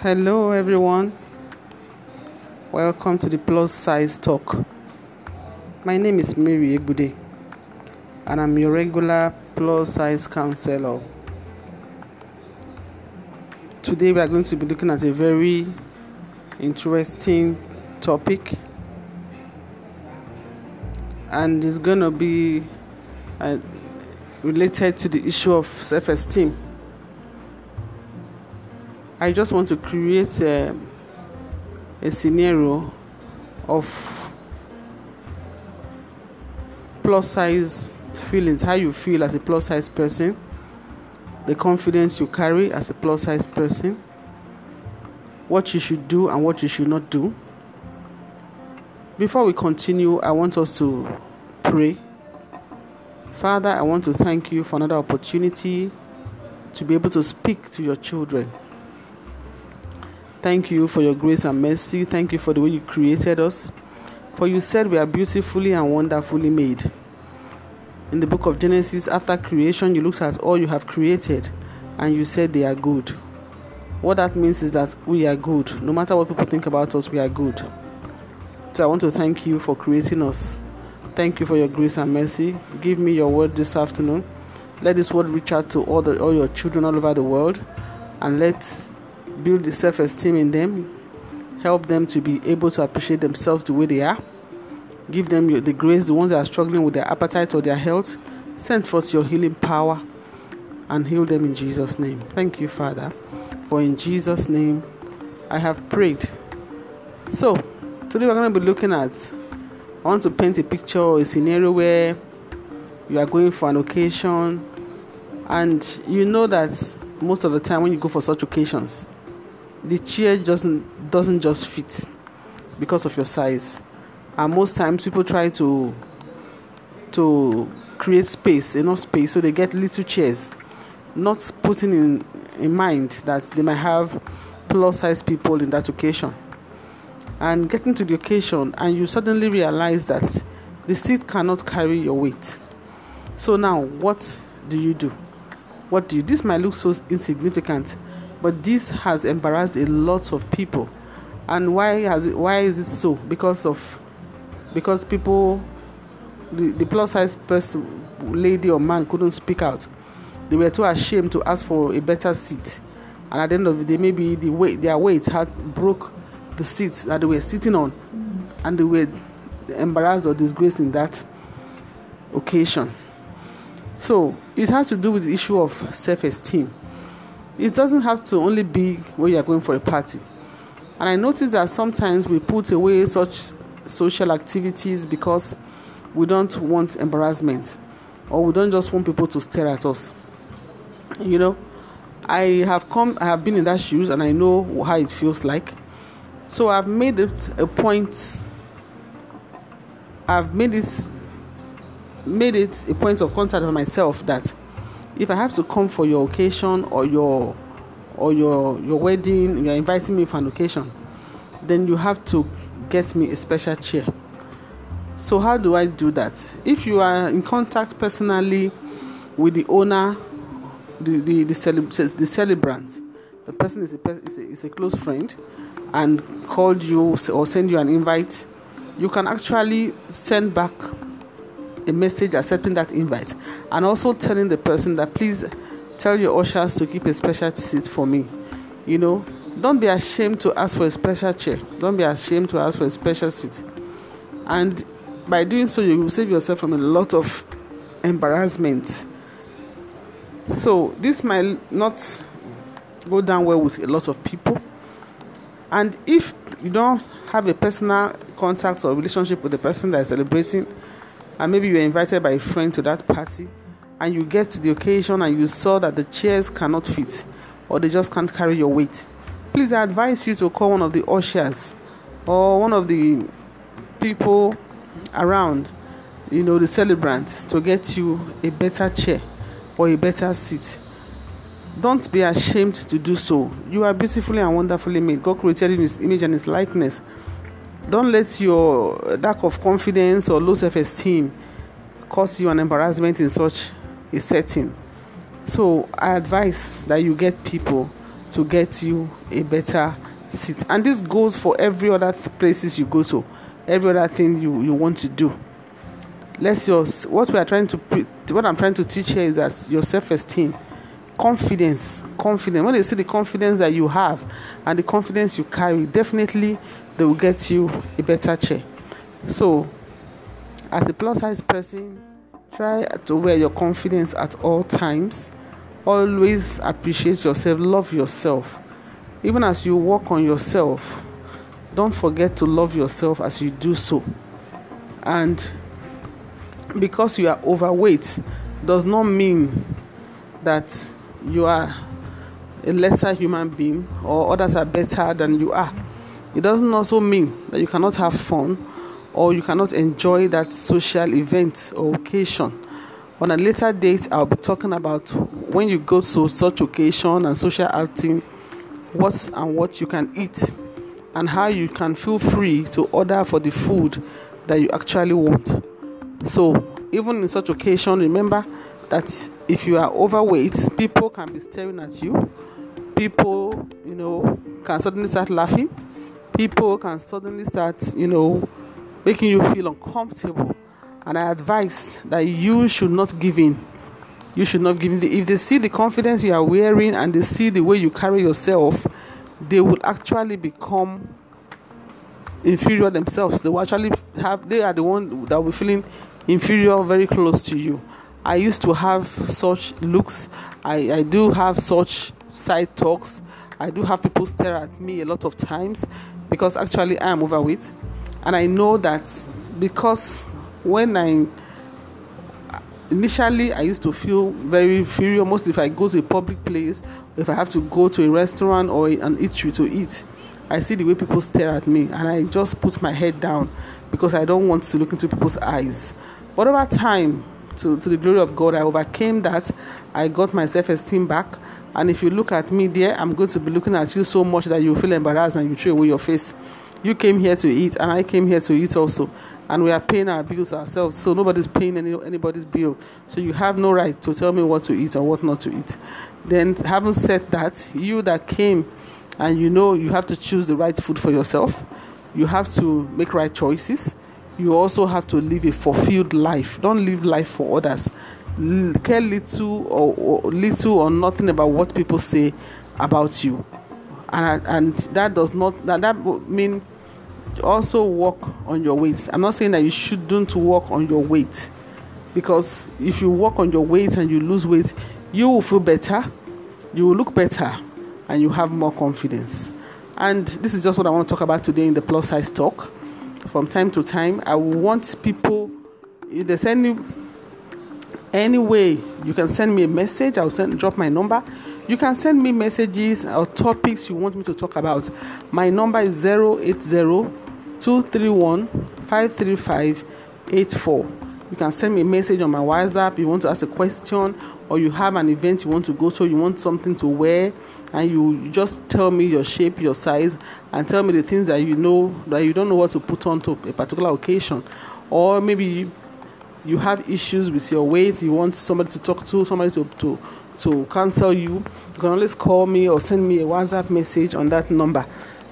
Hello, everyone. Welcome to the Plus Size Talk. My name is Mary Ebude, and I'm your regular plus size counselor. Today, we are going to be looking at a very interesting topic, and it's going to be uh, related to the issue of self esteem. I just want to create a, a scenario of plus size feelings, how you feel as a plus size person, the confidence you carry as a plus size person, what you should do and what you should not do. Before we continue, I want us to pray. Father, I want to thank you for another opportunity to be able to speak to your children. Thank you for your grace and mercy. Thank you for the way you created us. For you said we are beautifully and wonderfully made. In the book of Genesis, after creation, you looked at all you have created and you said they are good. What that means is that we are good. No matter what people think about us, we are good. So I want to thank you for creating us. Thank you for your grace and mercy. Give me your word this afternoon. Let this word reach out to all, the, all your children all over the world and let build the self esteem in them, help them to be able to appreciate themselves the way they are, give them the grace, the ones that are struggling with their appetite or their health, send forth your healing power and heal them in Jesus' name. Thank you, Father, for in Jesus' name I have prayed. So, today we're going to be looking at, I want to paint a picture or a scenario where you are going for an occasion and you know that most of the time when you go for such occasions, the chair doesn't doesn't just fit because of your size. And most times people try to to create space enough space so they get little chairs. Not putting in in mind that they might have plus size people in that occasion. And getting to the occasion and you suddenly realize that the seat cannot carry your weight. So now what do you do? What do you this might look so insignificant but this has embarrassed a lot of people. And why has it why is it so? Because of because people the, the plus size person lady or man couldn't speak out. They were too ashamed to ask for a better seat. And at the end of the day maybe the weight their weight had broke the seat that they were sitting on. And they were embarrassed or disgraced in that occasion. So it has to do with the issue of self-esteem it doesn't have to only be when you are going for a party. And I notice that sometimes we put away such social activities because we don't want embarrassment or we don't just want people to stare at us. You know, I have come, I have been in that shoes and I know how it feels like. So I've made it a point, I've made it, made it a point of contact for myself that if I have to come for your occasion or your or your your wedding, you're inviting me for an occasion, then you have to get me a special chair. So how do I do that? If you are in contact personally with the owner, the the the, celeb- the celebrant, the person is a, is a is a close friend, and called you or send you an invite, you can actually send back a message accepting that invite and also telling the person that please tell your ushers to keep a special seat for me. You know, don't be ashamed to ask for a special chair. Don't be ashamed to ask for a special seat. And by doing so, you will save yourself from a lot of embarrassment. So, this might not go down well with a lot of people. And if you don't have a personal contact or relationship with the person that is celebrating, and maybe you were invited by a friend to that party and you get to the occasion and you saw that the chairs cannot fit or they just can't carry your weight. Please i advise you to call one of the ushers or one of the people around you know the celebrant to get you a better chair or a better seat. Don't be ashamed to do so. You are beautifully and wonderfully made. God created in his image and his likeness don't let your lack of confidence or low self esteem cause you an embarrassment in such a setting. So, I advise that you get people to get you a better seat. And this goes for every other th- places you go to, every other thing you, you want to do. Let's your what we are trying to what I'm trying to teach here is that your self-esteem, confidence, confidence. When they see the confidence that you have and the confidence you carry, definitely they will get you a better chair. So, as a plus size person, try to wear your confidence at all times. Always appreciate yourself, love yourself. Even as you work on yourself, don't forget to love yourself as you do so. And because you are overweight does not mean that you are a lesser human being or others are better than you are. It doesn't also mean that you cannot have fun or you cannot enjoy that social event or occasion. On a later date, I'll be talking about when you go to such occasion and social outing, what and what you can eat, and how you can feel free to order for the food that you actually want. So, even in such occasion, remember that if you are overweight, people can be staring at you. People, you know, can suddenly start laughing. People can suddenly start, you know, making you feel uncomfortable. And I advise that you should not give in. You should not give in. If they see the confidence you are wearing and they see the way you carry yourself, they will actually become inferior themselves. They will actually have, they are the one that will feeling inferior very close to you. I used to have such looks. I, I do have such side talks. I do have people stare at me a lot of times because actually I am overweight and I know that because when I initially I used to feel very inferior, mostly if I go to a public place, if I have to go to a restaurant or an eatery to eat, I see the way people stare at me and I just put my head down because I don't want to look into people's eyes. But over time, to, to the glory of God, I overcame that. I got my self esteem back. And if you look at me there, I'm going to be looking at you so much that you feel embarrassed and you throw away your face. You came here to eat, and I came here to eat also. And we are paying our bills ourselves, so nobody's paying any, anybody's bill. So you have no right to tell me what to eat or what not to eat. Then, having said that, you that came and you know you have to choose the right food for yourself, you have to make right choices. You also have to live a fulfilled life. Don't live life for others. Care little or, or little or nothing about what people say about you. And and that does not that that mean also work on your weight. I'm not saying that you shouldn't work on your weight. Because if you work on your weight and you lose weight you will feel better you will look better and you have more confidence. And this is just what i want to talk about today in the plus size talk. From time to time i want people if there's any any way you can send me a message i'll send drop my number you can send me messages or topics you want me to talk about. My number is 080 231 535 84. You can send me a message on my WhatsApp. You want to ask a question, or you have an event you want to go to, you want something to wear, and you just tell me your shape, your size, and tell me the things that you know that you don't know what to put on to a particular occasion. Or maybe you have issues with your weight, you want somebody to talk to, somebody to, to to counsel you, you can always call me or send me a WhatsApp message on that number.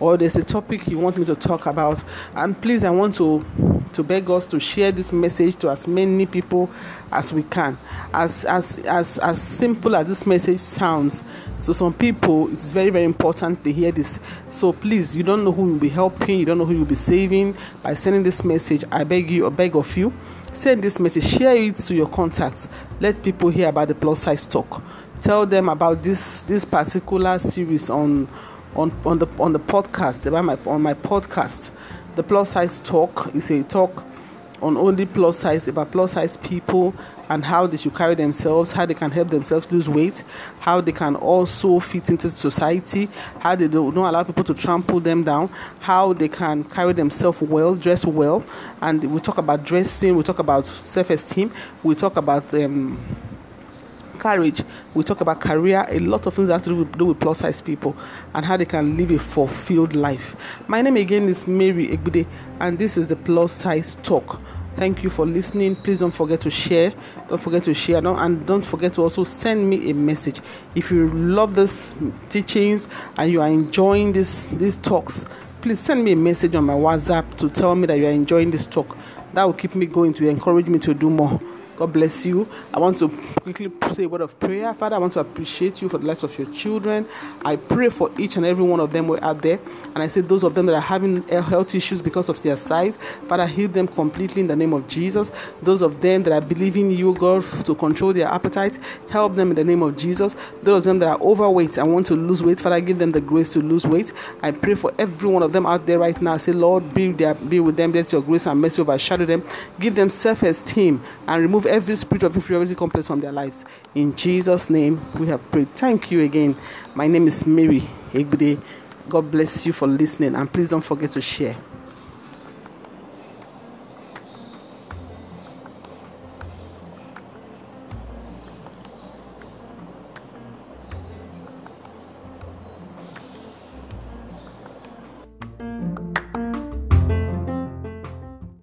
Or there's a topic you want me to talk about, and please, I want to to beg us to share this message to as many people as we can. As as as as simple as this message sounds, so some people it's very very important to hear this. So please, you don't know who you'll be helping, you don't know who you'll be saving by sending this message. I beg you, I beg of you send this message share it to your contacts. Let people hear about the plus size talk. Tell them about this this particular series on on on the on the podcast about my on my podcast. The plus size talk is a talk on only plus size about plus size people and how they should carry themselves, how they can help themselves lose weight, how they can also fit into society, how they don't, don't allow people to trample them down, how they can carry themselves well, dress well, and we talk about dressing, we talk about self-esteem, we talk about um, courage, we talk about career, a lot of things have to do with, do with plus size people and how they can live a fulfilled life. My name again is Mary Egbude, and this is the plus size talk Thank you for listening. Please don't forget to share. Don't forget to share. Don't, and don't forget to also send me a message. If you love these teachings and you are enjoying this these talks, please send me a message on my WhatsApp to tell me that you are enjoying this talk. That will keep me going to encourage me to do more. God bless you. I want to quickly say a word of prayer. Father, I want to appreciate you for the lives of your children. I pray for each and every one of them who are out there. And I say those of them that are having health issues because of their size, Father, heal them completely in the name of Jesus. Those of them that are believing you, God, to control their appetite, help them in the name of Jesus. Those of them that are overweight and want to lose weight, Father, give them the grace to lose weight. I pray for every one of them out there right now. I say, Lord, be, there, be with them. Let your grace and mercy overshadow them. Give them self esteem and remove every spirit of inferiority complex from their lives. In Jesus' name, we have prayed. Thank you again. My name is Mary Egbide. God bless you for listening, and please don't forget to share.